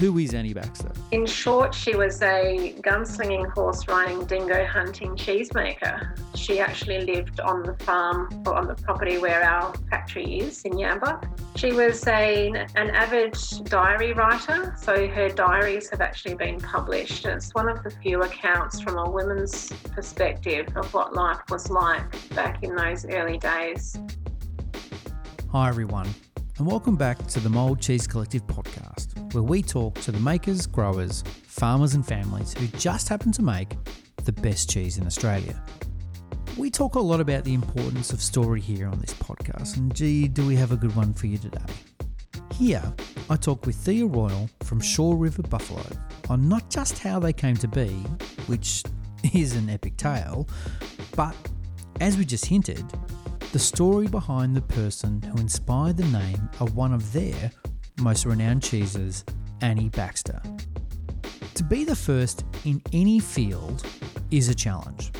Who is Annie Baxter? In short, she was a gunslinging, horse riding, dingo hunting cheesemaker. She actually lived on the farm or on the property where our factory is in Yambuk. She was a, an avid diary writer, so her diaries have actually been published. It's one of the few accounts from a woman's perspective of what life was like back in those early days. Hi, everyone, and welcome back to the Mould Cheese Collective podcast where we talk to the makers, growers, farmers, and families who just happen to make the best cheese in Australia. We talk a lot about the importance of story here on this podcast, and gee, do we have a good one for you today. Here, I talk with Thea Royal from Shaw River Buffalo on not just how they came to be, which is an epic tale, but as we just hinted, the story behind the person who inspired the name of one of their most renowned cheeses, Annie Baxter. To be the first in any field is a challenge.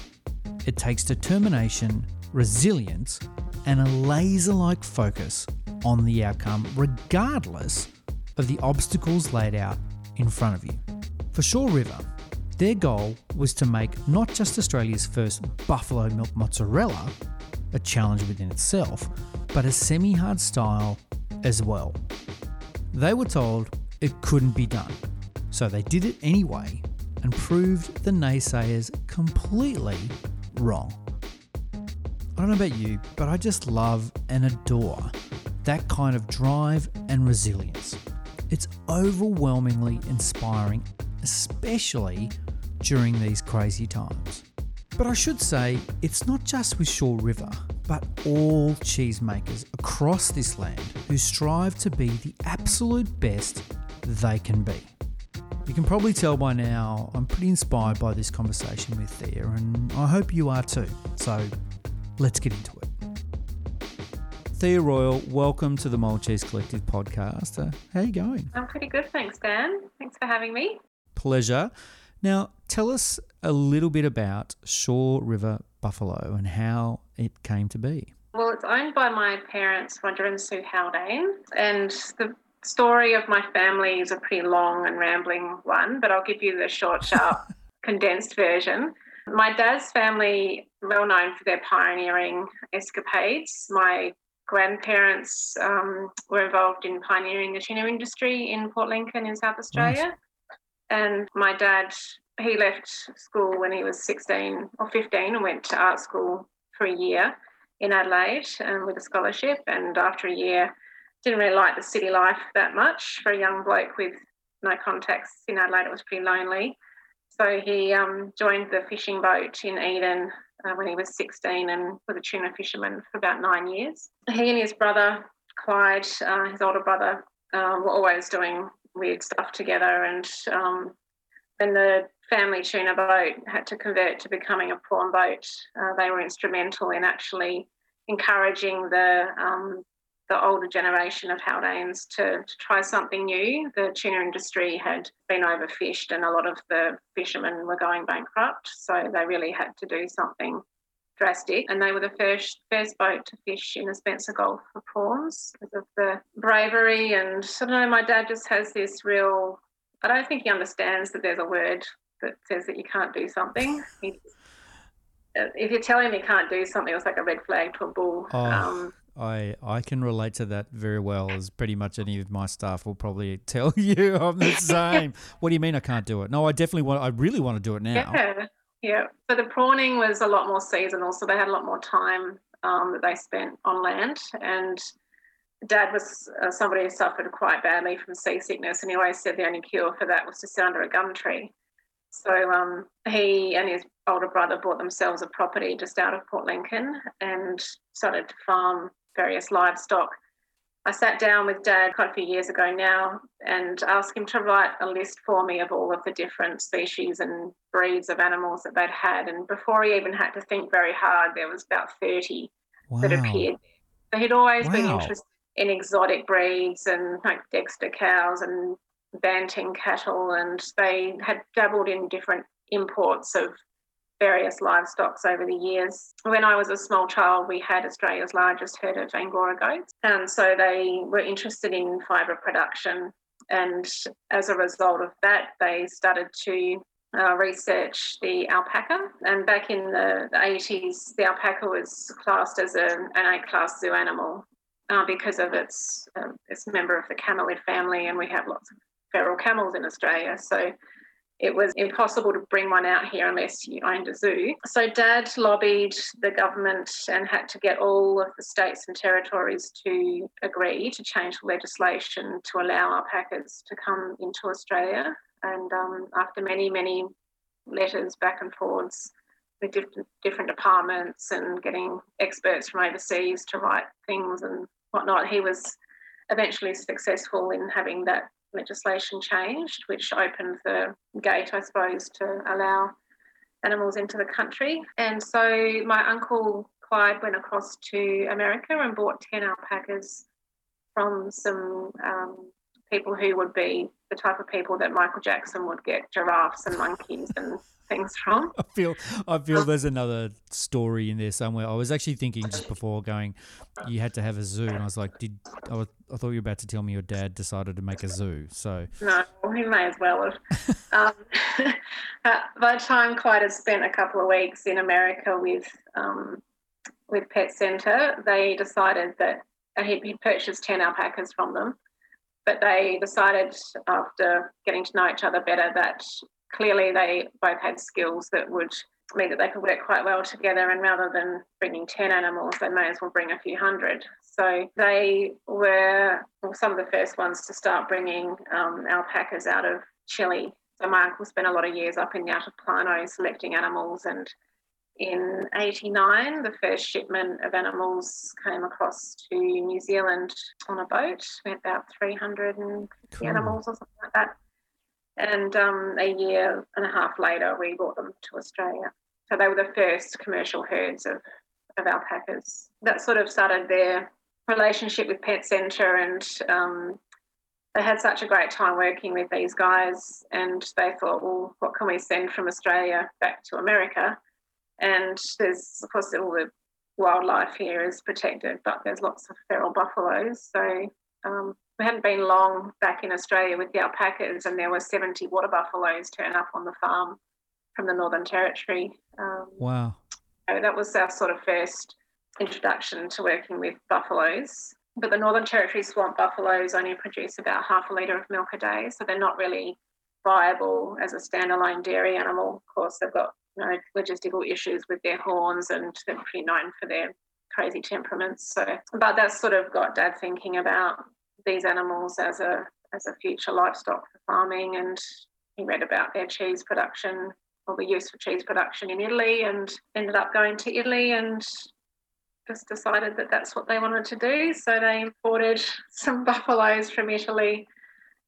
It takes determination, resilience, and a laser like focus on the outcome, regardless of the obstacles laid out in front of you. For Shaw River, their goal was to make not just Australia's first buffalo milk mozzarella, a challenge within itself, but a semi hard style as well. They were told it couldn't be done, so they did it anyway and proved the naysayers completely wrong. I don't know about you, but I just love and adore that kind of drive and resilience. It's overwhelmingly inspiring, especially during these crazy times. But I should say, it's not just with Shaw River but all cheesemakers across this land who strive to be the absolute best they can be. You can probably tell by now I'm pretty inspired by this conversation with Thea, and I hope you are too. So let's get into it. Thea Royal, welcome to the Mould Cheese Collective podcast. Uh, how are you going? I'm pretty good, thanks, Dan. Thanks for having me. Pleasure. Now, tell us a little bit about Shaw River Buffalo and how it came to be? Well, it's owned by my parents, Roger and Sue Haldane, and the story of my family is a pretty long and rambling one, but I'll give you the short, sharp, condensed version. My dad's family, well known for their pioneering escapades. My grandparents um, were involved in pioneering the tuna industry in Port Lincoln in South Australia. Nice. And my dad, he left school when he was 16 or 15 and went to art school for a year in Adelaide um, with a scholarship. And after a year, didn't really like the city life that much. For a young bloke with no contacts in Adelaide, it was pretty lonely. So he um, joined the fishing boat in Eden uh, when he was 16 and was a tuna fisherman for about nine years. He and his brother, Clyde, uh, his older brother, um, were always doing weird stuff together. And um, when the family tuna boat had to convert to becoming a prawn boat, uh, they were instrumental in actually encouraging the um, the older generation of Haldanes to, to, try something new. The tuna industry had been overfished, and a lot of the fishermen were going bankrupt, so they really had to do something drastic. And they were the first first boat to fish in the Spencer Gulf for prawns because of the bravery. And I don't know, my dad just has this real. I don't think he understands that there's a word that says that you can't do something. He, if you tell him he can't do something, it's like a red flag to a bull. Oh, um, I I can relate to that very well, as pretty much any of my staff will probably tell you I'm the same. what do you mean I can't do it? No, I definitely want. I really want to do it now. Yeah, yeah. So the prawning was a lot more seasonal, so they had a lot more time um, that they spent on land and. Dad was uh, somebody who suffered quite badly from seasickness, and he always said the only cure for that was to sit under a gum tree. So um, he and his older brother bought themselves a property just out of Port Lincoln and started to farm various livestock. I sat down with Dad quite a few years ago now and asked him to write a list for me of all of the different species and breeds of animals that they'd had. And before he even had to think very hard, there was about 30 wow. that appeared. So he'd always wow. been interested in exotic breeds and like Dexter cows and Banteng cattle, and they had dabbled in different imports of various livestock over the years. When I was a small child, we had Australia's largest herd of Angora goats, and so they were interested in fibre production. And as a result of that, they started to uh, research the alpaca. And back in the, the 80s, the alpaca was classed as a, an A class zoo animal uh, because of its, uh, its member of the camelid family, and we have lots of feral camels in Australia. So it was impossible to bring one out here unless you owned a zoo. So Dad lobbied the government and had to get all of the states and territories to agree to change legislation to allow alpacas to come into Australia. And um, after many, many letters back and forwards with different, different departments and getting experts from overseas to write things and whatnot, he was eventually successful in having that legislation changed, which opened the gate, I suppose, to allow animals into the country. And so my uncle Clyde went across to America and bought 10 alpacas from some um, people who would be the type of people that Michael Jackson would get giraffes and monkeys and things from. I feel I feel there's another story in there somewhere. I was actually thinking just before going, you had to have a zoo, and I was like, did I, was, I thought you were about to tell me your dad decided to make a zoo? So no, well, he may as well have. um, by the time Clyde had spent a couple of weeks in America with um, with Pet Centre, they decided that he, he purchased ten alpacas from them but they decided after getting to know each other better that clearly they both had skills that would mean that they could work quite well together and rather than bringing 10 animals they may as well bring a few hundred. So they were some of the first ones to start bringing um, alpacas out of chile. So my uncle spent a lot of years up in the Altiplano selecting animals and in 89, the first shipment of animals came across to New Zealand on a boat. We had about 350 cool. animals or something like that. And um, a year and a half later, we brought them to Australia. So they were the first commercial herds of, of alpacas. That sort of started their relationship with Pet Centre and um, they had such a great time working with these guys and they thought, well, what can we send from Australia back to America? And there's, of course, all the wildlife here is protected, but there's lots of feral buffaloes. So um, we hadn't been long back in Australia with the alpacas, and there were 70 water buffaloes turn up on the farm from the Northern Territory. Um, wow. So that was our sort of first introduction to working with buffaloes. But the Northern Territory swamp buffaloes only produce about half a litre of milk a day, so they're not really viable as a standalone dairy animal. Of course, they've got know, logistical issues with their horns, and they're pretty known for their crazy temperaments. So, but that's sort of got Dad thinking about these animals as a as a future livestock for farming, and he read about their cheese production or the use for cheese production in Italy, and ended up going to Italy and just decided that that's what they wanted to do. So they imported some buffaloes from Italy.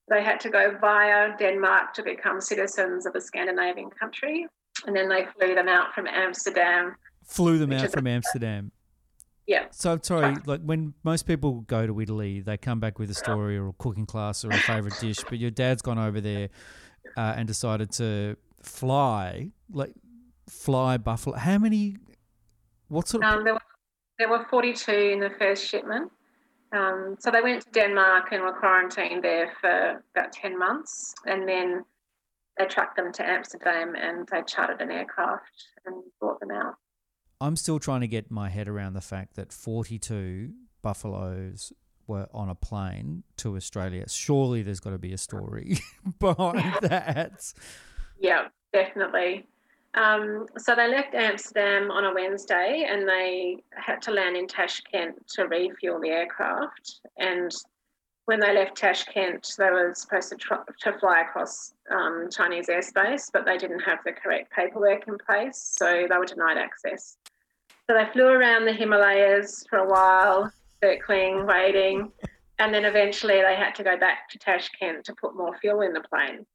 They had to go via Denmark to become citizens of a Scandinavian country and then they flew them out from Amsterdam. Flew them out from Amsterdam. Yeah. So I'm sorry, like when most people go to Italy, they come back with a story or a cooking class or a favourite dish, but your dad's gone over there uh, and decided to fly, like fly buffalo. How many? What sort of? Um, there, were, there were 42 in the first shipment. Um, so they went to Denmark and were quarantined there for about 10 months. And then they trucked them to Amsterdam and they chartered an aircraft and brought them out. I'm still trying to get my head around the fact that 42 buffaloes were on a plane to Australia. Surely there's got to be a story behind that. Yeah, definitely. Um, so they left Amsterdam on a Wednesday and they had to land in Tashkent to refuel the aircraft. And when they left Tashkent, they were supposed to, try, to fly across um, Chinese airspace, but they didn't have the correct paperwork in place, so they were denied access. So they flew around the Himalayas for a while, circling, waiting, and then eventually they had to go back to Tashkent to put more fuel in the plane.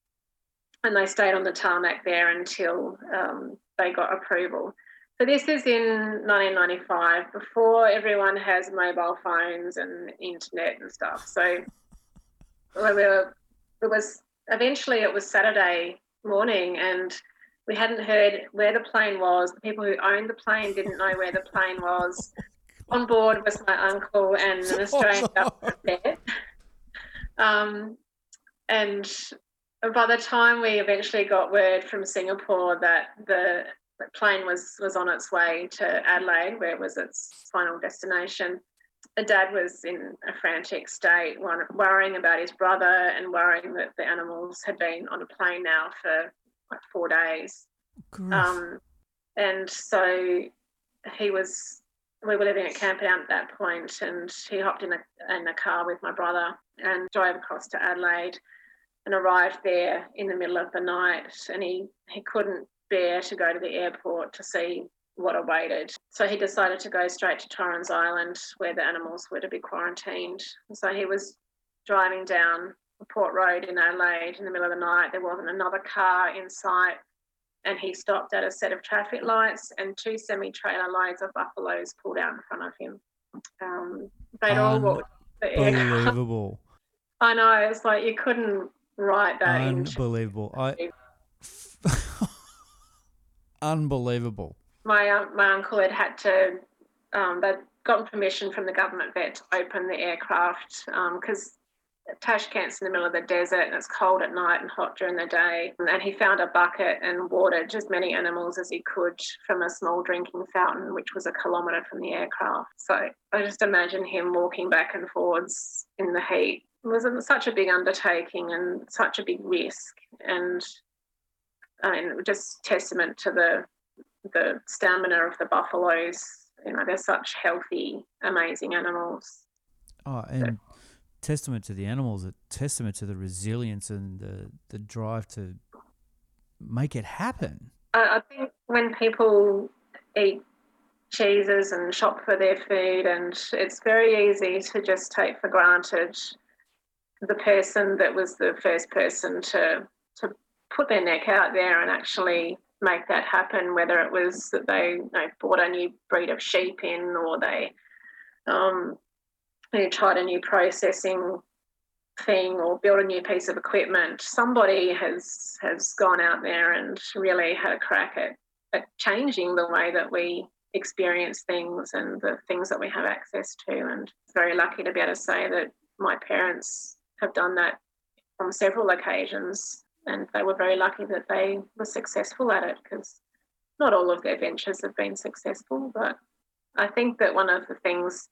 And they stayed on the tarmac there until um, they got approval. So this is in 1995, before everyone has mobile phones and internet and stuff. So we were, it was eventually it was Saturday morning and we hadn't heard where the plane was. The people who owned the plane didn't know where the plane was. On board was my uncle and an Australian oh, no. Um, and by the time we eventually got word from Singapore that the plane was was on its way to Adelaide, where it was its final destination, The dad was in a frantic state, worrying about his brother and worrying that the animals had been on a plane now for like four days. Um, and so he was, we were living at Camperdown at that point, and he hopped in a, in a car with my brother and drove across to Adelaide and arrived there in the middle of the night. And he, he couldn't bear to go to the airport to see what awaited. So he decided to go straight to Torrens Island where the animals were to be quarantined. So he was driving down Port Road in Adelaide in the middle of the night. There wasn't another car in sight. And he stopped at a set of traffic lights, and two semi trailer loads of buffaloes pulled out in front of him. Um, they'd all walked the Unbelievable. I know. It's like you couldn't write that Unbelievable. I. Unbelievable my uh, my uncle had had to um, they'd gotten permission from the government vet to open the aircraft because um, Tashkent's in the middle of the desert and it's cold at night and hot during the day. And he found a bucket and watered as many animals as he could from a small drinking fountain, which was a kilometre from the aircraft. So I just imagine him walking back and forwards in the heat. It was such a big undertaking and such a big risk. And I mean, just testament to the the stamina of the buffaloes. You know, they're such healthy, amazing animals. Oh, and testament to the animals, a testament to the resilience and the, the drive to make it happen. I, I think when people eat cheeses and shop for their food, and it's very easy to just take for granted the person that was the first person to to put their neck out there and actually make that happen, whether it was that they you know, bought a new breed of sheep in or they, um, they tried a new processing thing or built a new piece of equipment. Somebody has has gone out there and really had a crack at, at changing the way that we experience things and the things that we have access to. And very lucky to be able to say that my parents have done that on several occasions and they were very lucky that they were successful at it because not all of their ventures have been successful. But I think that one of the things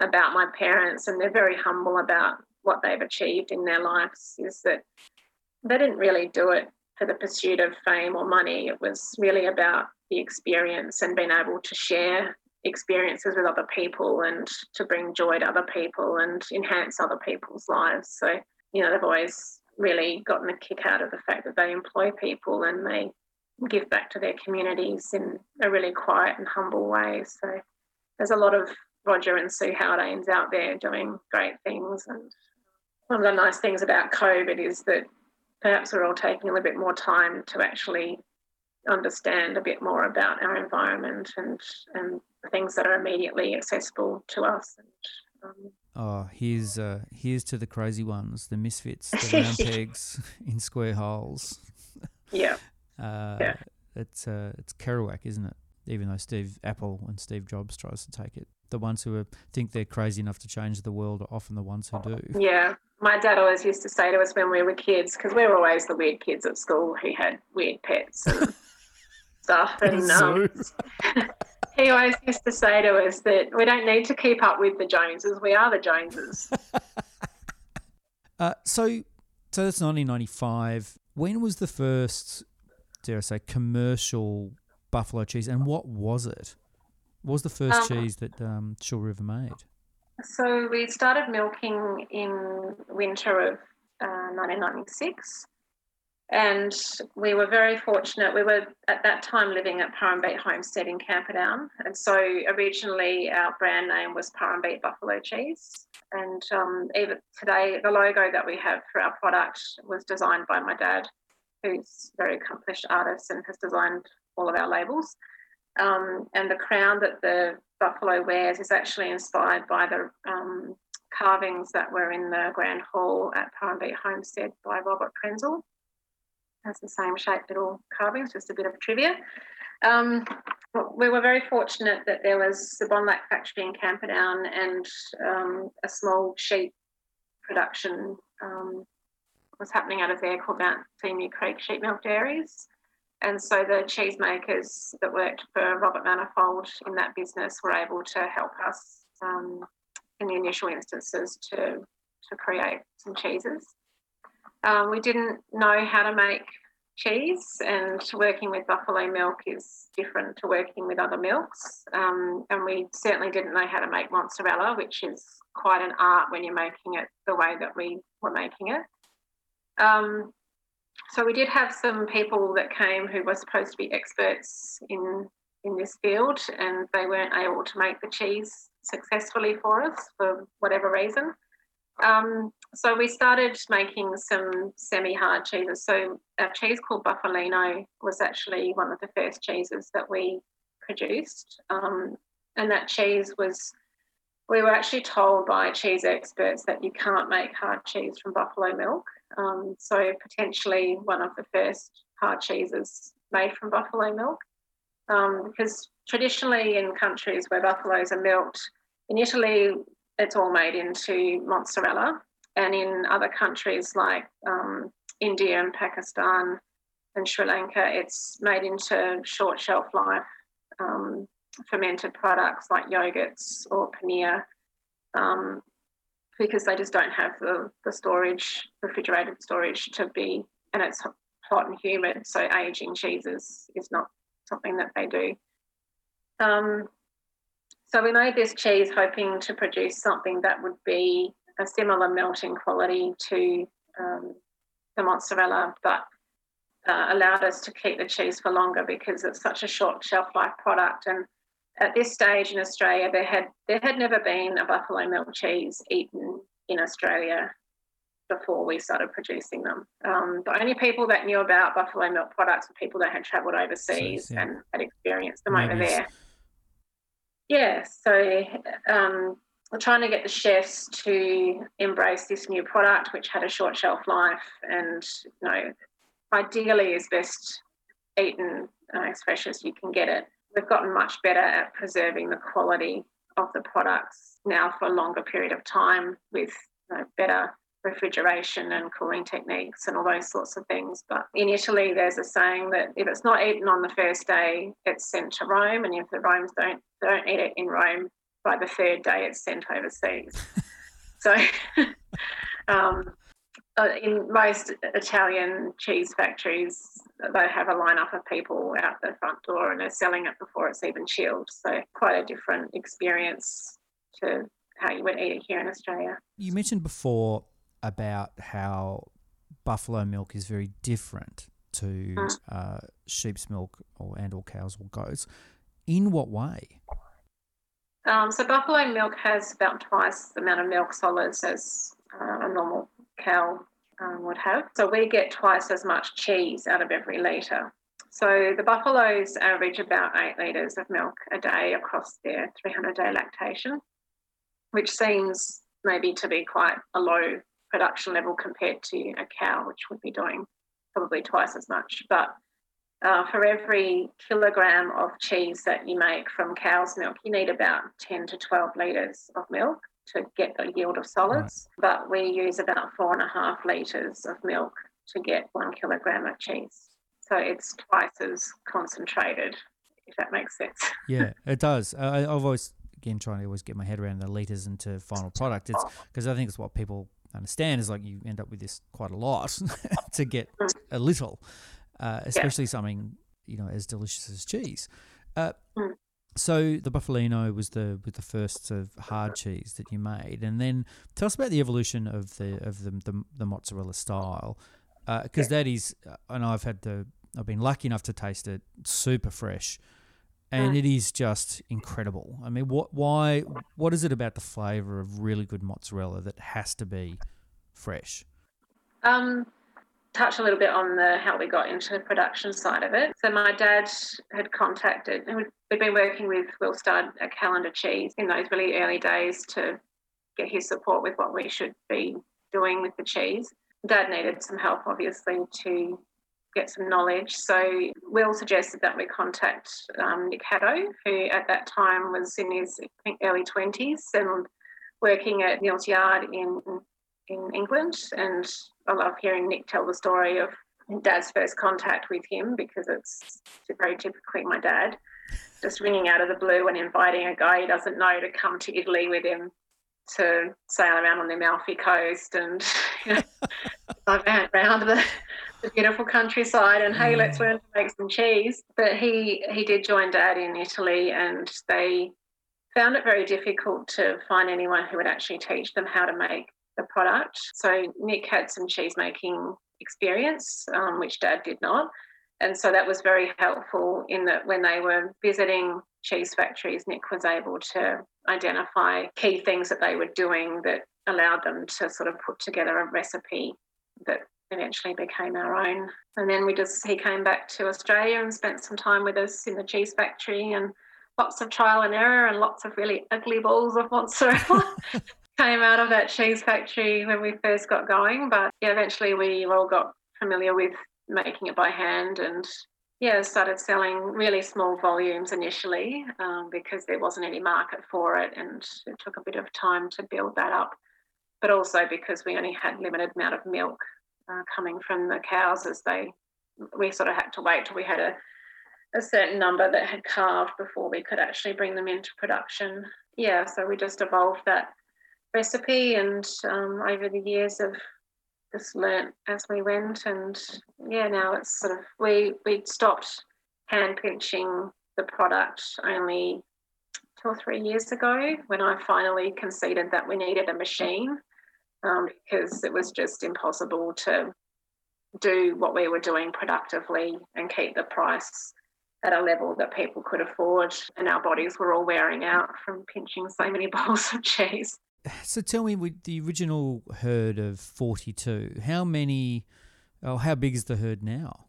about my parents, and they're very humble about what they've achieved in their lives, is that they didn't really do it for the pursuit of fame or money. It was really about the experience and being able to share experiences with other people and to bring joy to other people and enhance other people's lives. So, you know, they've always really gotten a kick out of the fact that they employ people and they give back to their communities in a really quiet and humble way. So there's a lot of Roger and Sue Haldanes out there doing great things. And one of the nice things about COVID is that perhaps we're all taking a little bit more time to actually understand a bit more about our environment and and things that are immediately accessible to us. And, um, Oh, here's uh, here's to the crazy ones, the misfits, the round pegs in square holes. Yeah. uh, yeah. It's uh, it's Kerouac, isn't it? Even though Steve Apple and Steve Jobs tries to take it, the ones who are, think they're crazy enough to change the world are often the ones who do. Yeah, my dad always used to say to us when we were kids, because we were always the weird kids at school who had weird pets and stuff, and um, he always used to say to us that we don't need to keep up with the Joneses. We are the Joneses. uh, so, so that's 1995. When was the first, dare I say, commercial buffalo cheese, and what was it? What was the first um, cheese that um, Shaw River made? So we started milking in winter of uh, 1996. And we were very fortunate. We were at that time living at Purrumbete Homestead in Camperdown. And so originally our brand name was Purrumbete Buffalo Cheese. And um, even today, the logo that we have for our product was designed by my dad, who's a very accomplished artist and has designed all of our labels. Um, and the crown that the buffalo wears is actually inspired by the um, carvings that were in the Grand Hall at Purrumbete Homestead by Robert Prenzel has the same shape little carvings, just a bit of trivia. Um, we were very fortunate that there was the Bonlac factory in Camperdown and um, a small sheep production um, was happening out of there called Mount Emu Creek Sheep Milk Dairies. And so the cheesemakers that worked for Robert Manifold in that business were able to help us um, in the initial instances to, to create some cheeses. Um, we didn't know how to make cheese, and working with buffalo milk is different to working with other milks. Um, and we certainly didn't know how to make mozzarella, which is quite an art when you're making it the way that we were making it. Um, so we did have some people that came who were supposed to be experts in in this field, and they weren't able to make the cheese successfully for us for whatever reason. Um, so we started making some semi-hard cheeses. So a cheese called Bufalino was actually one of the first cheeses that we produced, um, and that cheese was. We were actually told by cheese experts that you can't make hard cheese from buffalo milk. Um, so potentially one of the first hard cheeses made from buffalo milk. Um, because traditionally in countries where buffaloes are milked, in Italy it's all made into mozzarella, and in other countries like um, India and Pakistan and Sri Lanka, it's made into short shelf life um, fermented products like yogurts or paneer. Um, because they just don't have the, the storage, refrigerated storage to be, and it's hot and humid, so aging cheeses is not something that they do. Um, so we made this cheese hoping to produce something that would be a similar melting quality to um, the mozzarella, but uh, allowed us to keep the cheese for longer because it's such a short shelf life product. And at this stage in Australia, there had there had never been a buffalo milk cheese eaten in Australia before we started producing them. Um, the only people that knew about buffalo milk products were people that had travelled overseas yeah. and had experienced them over there. Yeah, so um, we're trying to get the chefs to embrace this new product, which had a short shelf life, and you know, ideally is best eaten uh, as fresh as you can get it we've gotten much better at preserving the quality of the products now for a longer period of time with you know, better refrigeration and cooling techniques and all those sorts of things. But in Italy, there's a saying that if it's not eaten on the first day, it's sent to Rome, and if the Romans don't don't eat it in Rome, by the third day, it's sent overseas. so. um, uh, in most Italian cheese factories, they have a lineup of people out the front door and they're selling it before it's even chilled. So quite a different experience to how you would eat it here in Australia. You mentioned before about how buffalo milk is very different to mm. uh, sheep's milk or and or cows or goats. In what way? Um, so buffalo milk has about twice the amount of milk solids as uh, a normal cow um, would have. So we get twice as much cheese out of every litre. So the buffaloes average about eight litres of milk a day across their 300 day lactation, which seems maybe to be quite a low production level compared to a cow, which would be doing probably twice as much. But uh, for every kilogram of cheese that you make from cow's milk, you need about 10 to 12 litres of milk to get a yield of solids, right. but we use about four and a half litres of milk to get one kilogram of cheese. So it's twice as concentrated, if that makes sense. Yeah, it does. I, I've always, again, trying to always get my head around the litres into final product. It's because I think it's what people understand is like you end up with this quite a lot to get mm. a little, uh, especially yeah. something you know as delicious as cheese. Uh, mm. So the Bufalino was the with the first sort of hard cheese that you made, and then tell us about the evolution of the of the the, the mozzarella style, because uh, that is, uh, and I've had the I've been lucky enough to taste it super fresh, and mm. it is just incredible. I mean, what why what is it about the flavour of really good mozzarella that has to be fresh? Um, touch a little bit on the how we got into the production side of it. So my dad had contacted, and we'd been working with Will Wilstad a Calendar Cheese in those really early days to get his support with what we should be doing with the cheese. Dad needed some help, obviously, to get some knowledge. So Will suggested that we contact um, Nick Haddow, who at that time was in his early 20s and working at Neal's Yard in in England. And I love hearing Nick tell the story of dad's first contact with him because it's very typically my dad just ringing out of the blue and inviting a guy he doesn't know to come to Italy with him to sail around on the Amalfi Coast and you know, around the, the beautiful countryside and hey, let's mm. learn to make some cheese. But he he did join Dad in Italy, and they found it very difficult to find anyone who would actually teach them how to make the product. So Nick had some cheese making experience, um, which Dad did not. And so that was very helpful in that when they were visiting cheese factories, Nick was able to identify key things that they were doing that allowed them to sort of put together a recipe that eventually became our own. And then we just he came back to Australia and spent some time with us in the cheese factory and lots of trial and error and lots of really ugly balls of mozzarella came out of that cheese factory when we first got going. But yeah, eventually we all got familiar with making it by hand and yeah, started selling really small volumes initially um, because there wasn't any market for it, and it took a bit of time to build that up. But also because we only had limited amount of milk uh, coming from the cows, as they we sort of had to wait till we had a a certain number that had calved before we could actually bring them into production. Yeah, so we just evolved that recipe, and um, over the years of just learnt as we went. And yeah now it's sort of we we stopped hand pinching the product only two or three years ago when I finally conceded that we needed a machine um, because it was just impossible to do what we were doing productively and keep the price at a level that people could afford. And our bodies were all wearing out from pinching so many bowls of cheese so tell me, with the original herd of 42, how many, oh, how big is the herd now?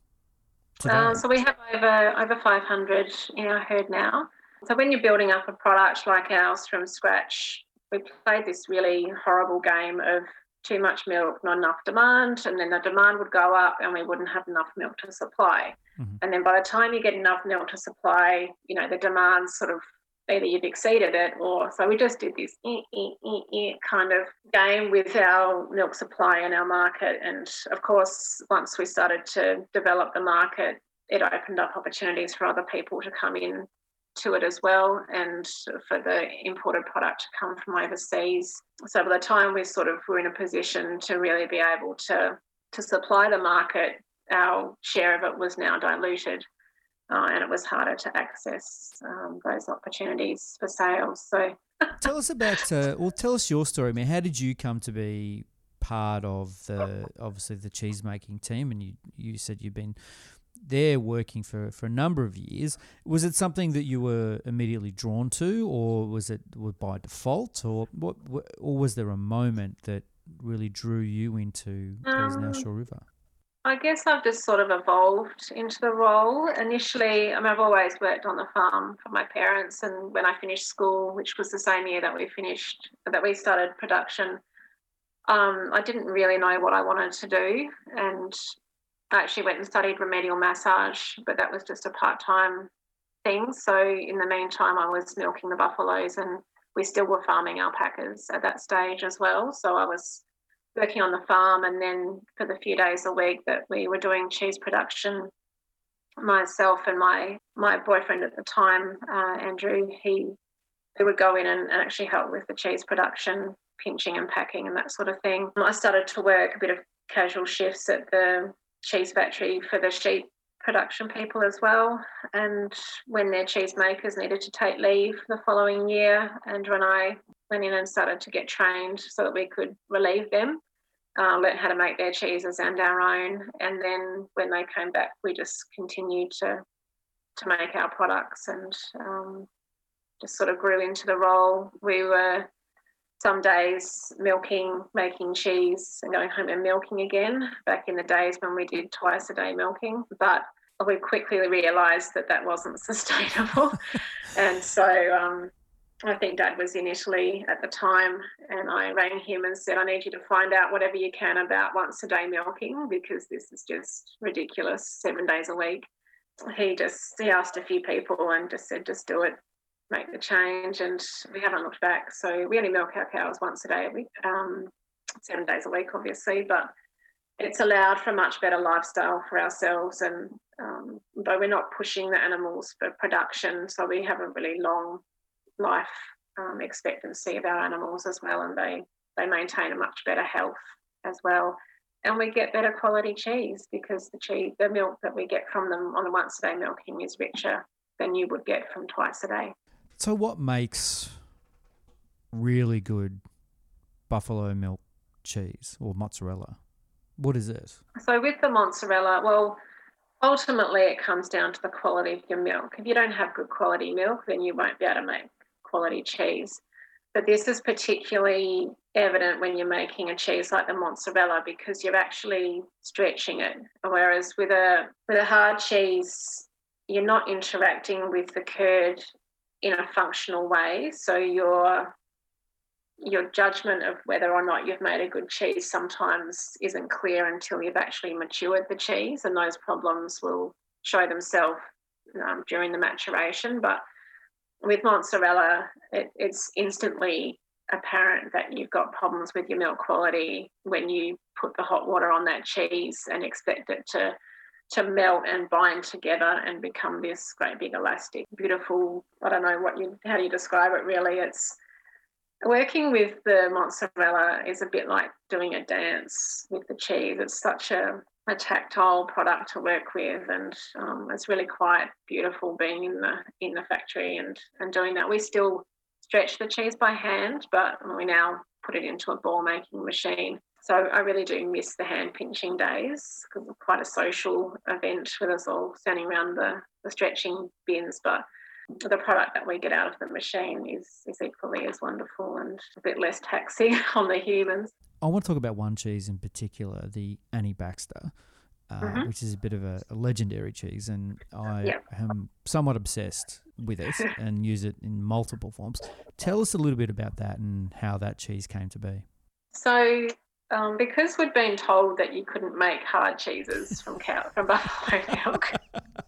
Uh, so we have over over 500 in our herd now. So when you're building up a product like ours from scratch, we played this really horrible game of too much milk, not enough demand, and then the demand would go up and we wouldn't have enough milk to supply. Mm-hmm. And then by the time you get enough milk to supply, you know, the demand sort of either you've exceeded it or so we just did this eh, eh, eh, kind of game with our milk supply and our market. And of course once we started to develop the market it opened up opportunities for other people to come in to it as well and for the imported product to come from overseas. So by the time we sort of were in a position to really be able to to supply the market our share of it was now diluted uh, and it was harder to access um, those opportunities for sales. So, tell us about, uh, well, tell us your story. man. how did you come to be part of the obviously the cheese making team? And you you said you've been there working for, for a number of years. Was it something that you were immediately drawn to, or was it by default, or what? Or was there a moment that really drew you into um, Shaw River? I guess I've just sort of evolved into the role. Initially, I mean, I've always worked on the farm for my parents, and when I finished school, which was the same year that we finished, that we started production, um, I didn't really know what I wanted to do, and I actually went and studied remedial massage, but that was just a part-time thing. So in the meantime, I was milking the buffaloes, and we still were farming alpacas at that stage as well. So I was working on the farm, and then for the few days a week that we were doing cheese production, myself and my my boyfriend at the time, uh, Andrew, he we would go in and, and actually help with the cheese production, pinching and packing and that sort of thing. I started to work a bit of casual shifts at the cheese factory for the sheep production people as well. And when their cheese makers needed to take leave the following year, and when I went in and started to get trained so that we could relieve them, uh, learn how to make their cheeses and our own. And then when they came back, we just continued to to make our products and um, just sort of grew into the role. We were some days milking, making cheese, and going home and milking again. Back in the days when we did twice a day milking, but we quickly realised that that wasn't sustainable, and so um, I think dad was in Italy at the time, and I rang him and said, I need you to find out whatever you can about once a day milking because this is just ridiculous, seven days a week. He just he asked a few people and just said, just do it, make the change, and we haven't looked back. So we only milk our cows once a day. We, um, seven days a week, obviously, but it's allowed for a much better lifestyle for ourselves. And um, though we're not pushing the animals for production, so we have a really long life um, expectancy of our animals as well, and they they maintain a much better health as well. And we get better quality cheese because the cheese, the milk that we get from them on a once a day milking is richer than you would get from twice a day. So, what makes really good buffalo milk cheese or mozzarella? What is it? So, with the mozzarella, well, ultimately it comes down to the quality of your milk. If you don't have good quality milk, then you won't be able to make quality cheese. But this is particularly evident when you're making a cheese like the mozzarella because you're actually stretching it. Whereas with a with a hard cheese, you're not interacting with the curd in a functional way. So your your judgment of whether or not you've made a good cheese sometimes isn't clear until you've actually matured the cheese, and those problems will show themselves um, during the maturation. But with mozzarella, it, it's instantly apparent that you've got problems with your milk quality when you put the hot water on that cheese and expect it to to melt and bind together and become this great big elastic beautiful i don't know what you how do you describe it really? It's working with the mozzarella is a bit like doing a dance with the cheese. It's such a a tactile product to work with, and um, it's really quite beautiful being in the in the factory and and doing that. We still stretch the cheese by hand, but we now put it into a ball making machine. So I really do miss the hand pinching days because it's quite a social event with us all standing around the, the stretching bins. But the product that we get out of the machine is, is equally as wonderful and a bit less taxing on the humans. I want to talk about one cheese in particular, the Annie Baxter, uh, mm-hmm. which is a bit of a, a legendary cheese, and I yep. am somewhat obsessed with it and use it in multiple forms. Tell us a little bit about that and how that cheese came to be. So, um, because we'd been told that you couldn't make hard cheeses from cow from buffalo milk.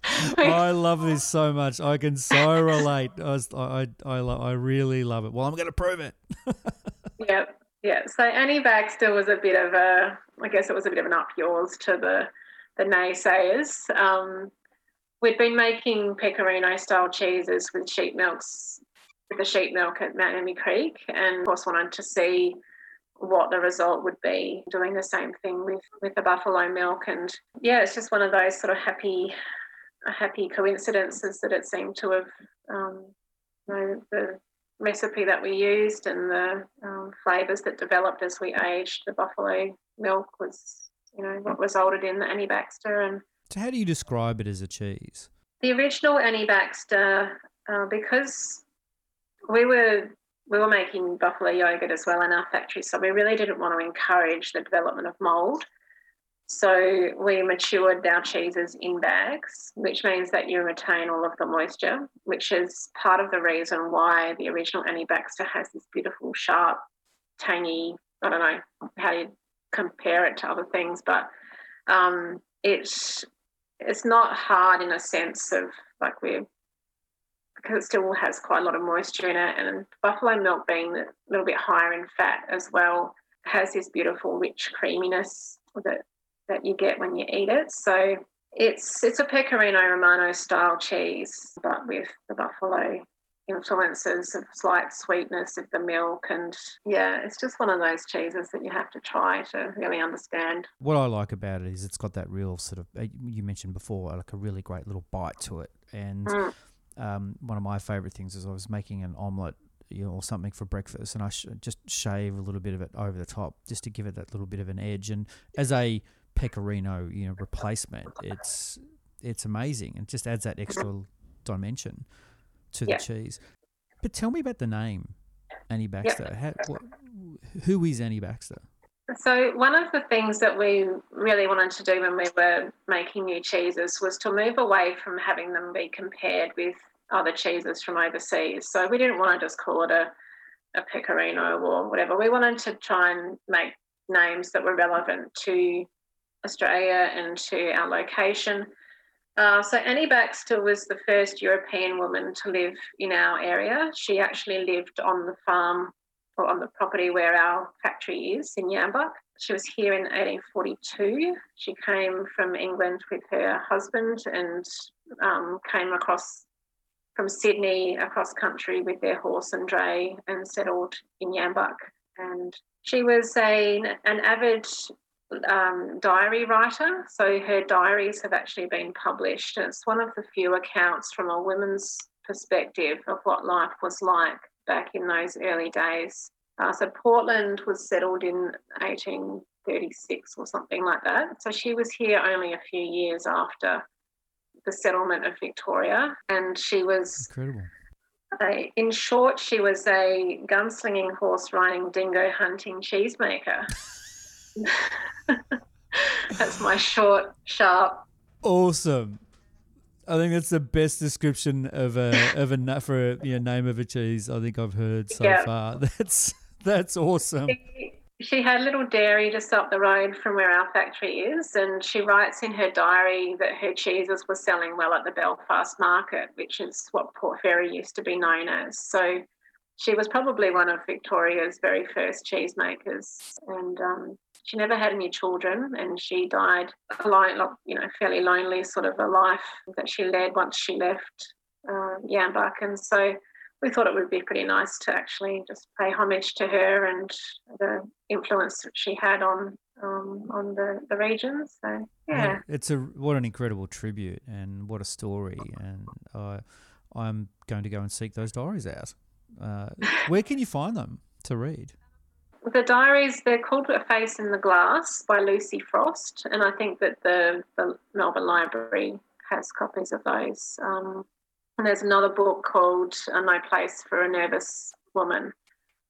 I love this so much. I can so relate. I, was, I, I, I really love it. Well, I'm going to prove it. yep. Yeah, so Annie Baxter was a bit of a, I guess it was a bit of an up yours to the the naysayers. Um, we'd been making pecorino style cheeses with sheep milks, with the sheep milk at Mount Emu Creek, and of course wanted to see what the result would be doing the same thing with with the buffalo milk. And yeah, it's just one of those sort of happy, happy coincidences that it seemed to have, um, you know, the recipe that we used and the um, flavors that developed as we aged the buffalo milk was, you know, what resulted in the Annie Baxter. And so, how do you describe it as a cheese? The original Annie Baxter, uh, because we were we were making buffalo yogurt as well in our factory, so we really didn't want to encourage the development of mold. So we matured our cheeses in bags, which means that you retain all of the moisture, which is part of the reason why the original Annie Baxter has this beautiful, sharp, tangy. I don't know how you compare it to other things, but um, it's it's not hard in a sense of like we're because it still has quite a lot of moisture in it, and buffalo milk being a little bit higher in fat as well has this beautiful, rich creaminess that that you get when you eat it. So it's it's a pecorino romano style cheese, but with the buffalo influences of slight sweetness of the milk and yeah it's just one of those cheeses that you have to try to really understand what i like about it is it's got that real sort of uh, you mentioned before like a really great little bite to it and mm. um, one of my favorite things is i was making an omelette you know, or something for breakfast and i sh- just shave a little bit of it over the top just to give it that little bit of an edge and as a pecorino, you know, replacement. It's it's amazing It just adds that mm-hmm. extra dimension to the cheese. But tell me about the name, Annie Baxter. How, who is Annie Baxter? So one of the things that we really wanted to do when we were making new cheeses was to move away from having them be compared with other cheeses from overseas. So we didn't want to just call it a, a pecorino or whatever. We wanted to try and make names that were relevant to Australia and to our location. Uh, so Annie Baxter was the first European woman to live in our area. She actually lived on the farm or on the property where our factory is in Yambuk. She was here in 1842. She came from England with her husband and um, came across from Sydney across country with their horse and dray and settled in Yambuk. And she was a, an avid um, diary writer, so her diaries have actually been published. It's one of the few accounts from a woman's perspective of what life was like back in those early days. Uh, so Portland was settled in 1836 or something like that. So she was here only a few years after the settlement of Victoria, and she was incredible. A, in short, she was a gunslinging, horse riding, dingo hunting cheesemaker. that's my short, sharp. Awesome. I think that's the best description of a of a for a you know, name of a cheese I think I've heard so yeah. far. That's that's awesome. She, she had a little dairy just up the road from where our factory is, and she writes in her diary that her cheeses were selling well at the Belfast market, which is what Port Fairy used to be known as. So she was probably one of Victoria's very first cheesemakers, and um, she never had any children, and she died alone, you know, fairly lonely sort of a life that she led once she left uh, Yambuk, and so we thought it would be pretty nice to actually just pay homage to her and the influence that she had on um, on the, the region. So yeah, it's a what an incredible tribute and what a story. And uh, I'm going to go and seek those diaries out. Uh, where can you find them to read? The diaries, they're called A Face in the Glass by Lucy Frost. And I think that the, the Melbourne Library has copies of those. Um, and there's another book called No Place for a Nervous Woman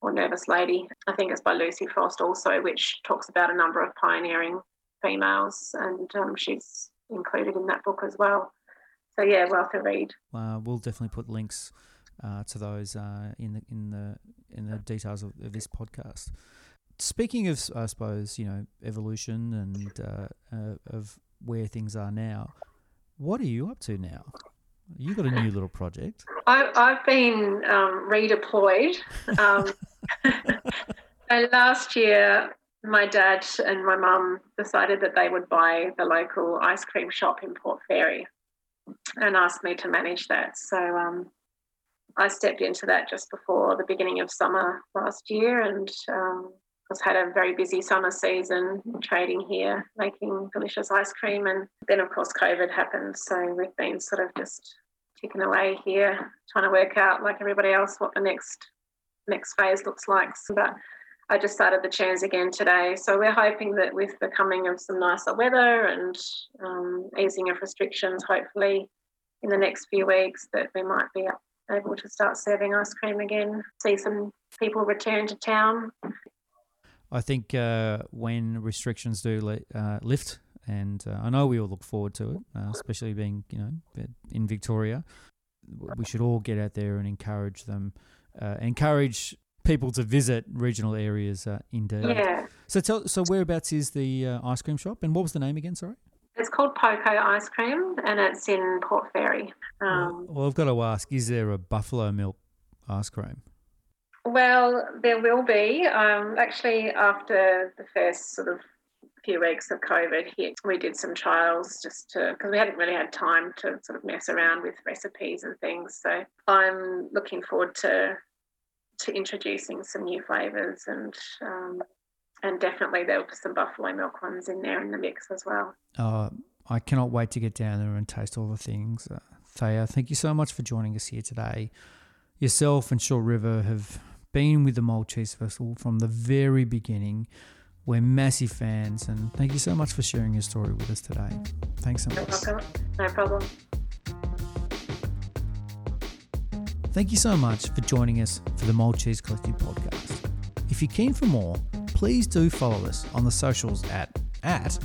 or Nervous Lady. I think it's by Lucy Frost also, which talks about a number of pioneering females. And um, she's included in that book as well. So, yeah, well to read. Uh, we'll definitely put links uh, to those uh, in the in the in the details of, of, this podcast. Speaking of, I suppose you know evolution and uh, uh, of where things are now. What are you up to now? You got a new little project. I, I've been um, redeployed. Um, last year, my dad and my mum decided that they would buy the local ice cream shop in Port Fairy and asked me to manage that. So um, I stepped into that just before the beginning of summer last year and um, had a very busy summer season trading here, making delicious ice cream. And then, of course, COVID happened. So we've been sort of just ticking away here, trying to work out, like everybody else, what the next next phase looks like. But I just started the churns again today. So we're hoping that with the coming of some nicer weather and um, easing of restrictions, hopefully in the next few weeks, that we might be able to start serving ice cream again, see some people return to town. I think uh, when restrictions do li- uh, lift, and uh, I know we all look forward to it, uh, especially being you know in Victoria, we should all get out there and encourage them, uh, encourage people to visit regional areas. Uh, indeed. Yeah. So tell so whereabouts is the ice cream shop, and what was the name again? Sorry. It's called Poco Ice Cream and it's in Port Fairy. Um, well, I've got to ask is there a buffalo milk ice cream? Well, there will be. Um, actually, after the first sort of few weeks of COVID hit, we did some trials just to, because we hadn't really had time to sort of mess around with recipes and things. So I'm looking forward to to introducing some new flavours and um, and definitely there were some buffalo milk ones in there in the mix as well. Uh, I cannot wait to get down there and taste all the things. Uh, Thea, thank you so much for joining us here today. Yourself and Shaw River have been with the Mould Cheese Festival from the very beginning. We're massive fans, and thank you so much for sharing your story with us today. Thanks so much. No problem. No problem. Thank you so much for joining us for the Mould Cheese Collective podcast. If you're keen for more, please do follow us on the socials at, at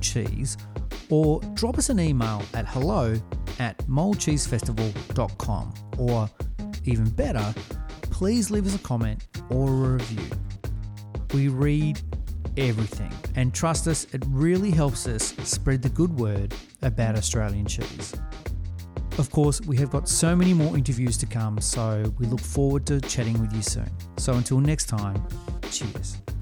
Cheese or drop us an email at hello at mouldcheesefestival.com or even better, please leave us a comment or a review. We read everything and trust us, it really helps us spread the good word about Australian cheese. Of course, we have got so many more interviews to come, so we look forward to chatting with you soon. So until next time, cheers.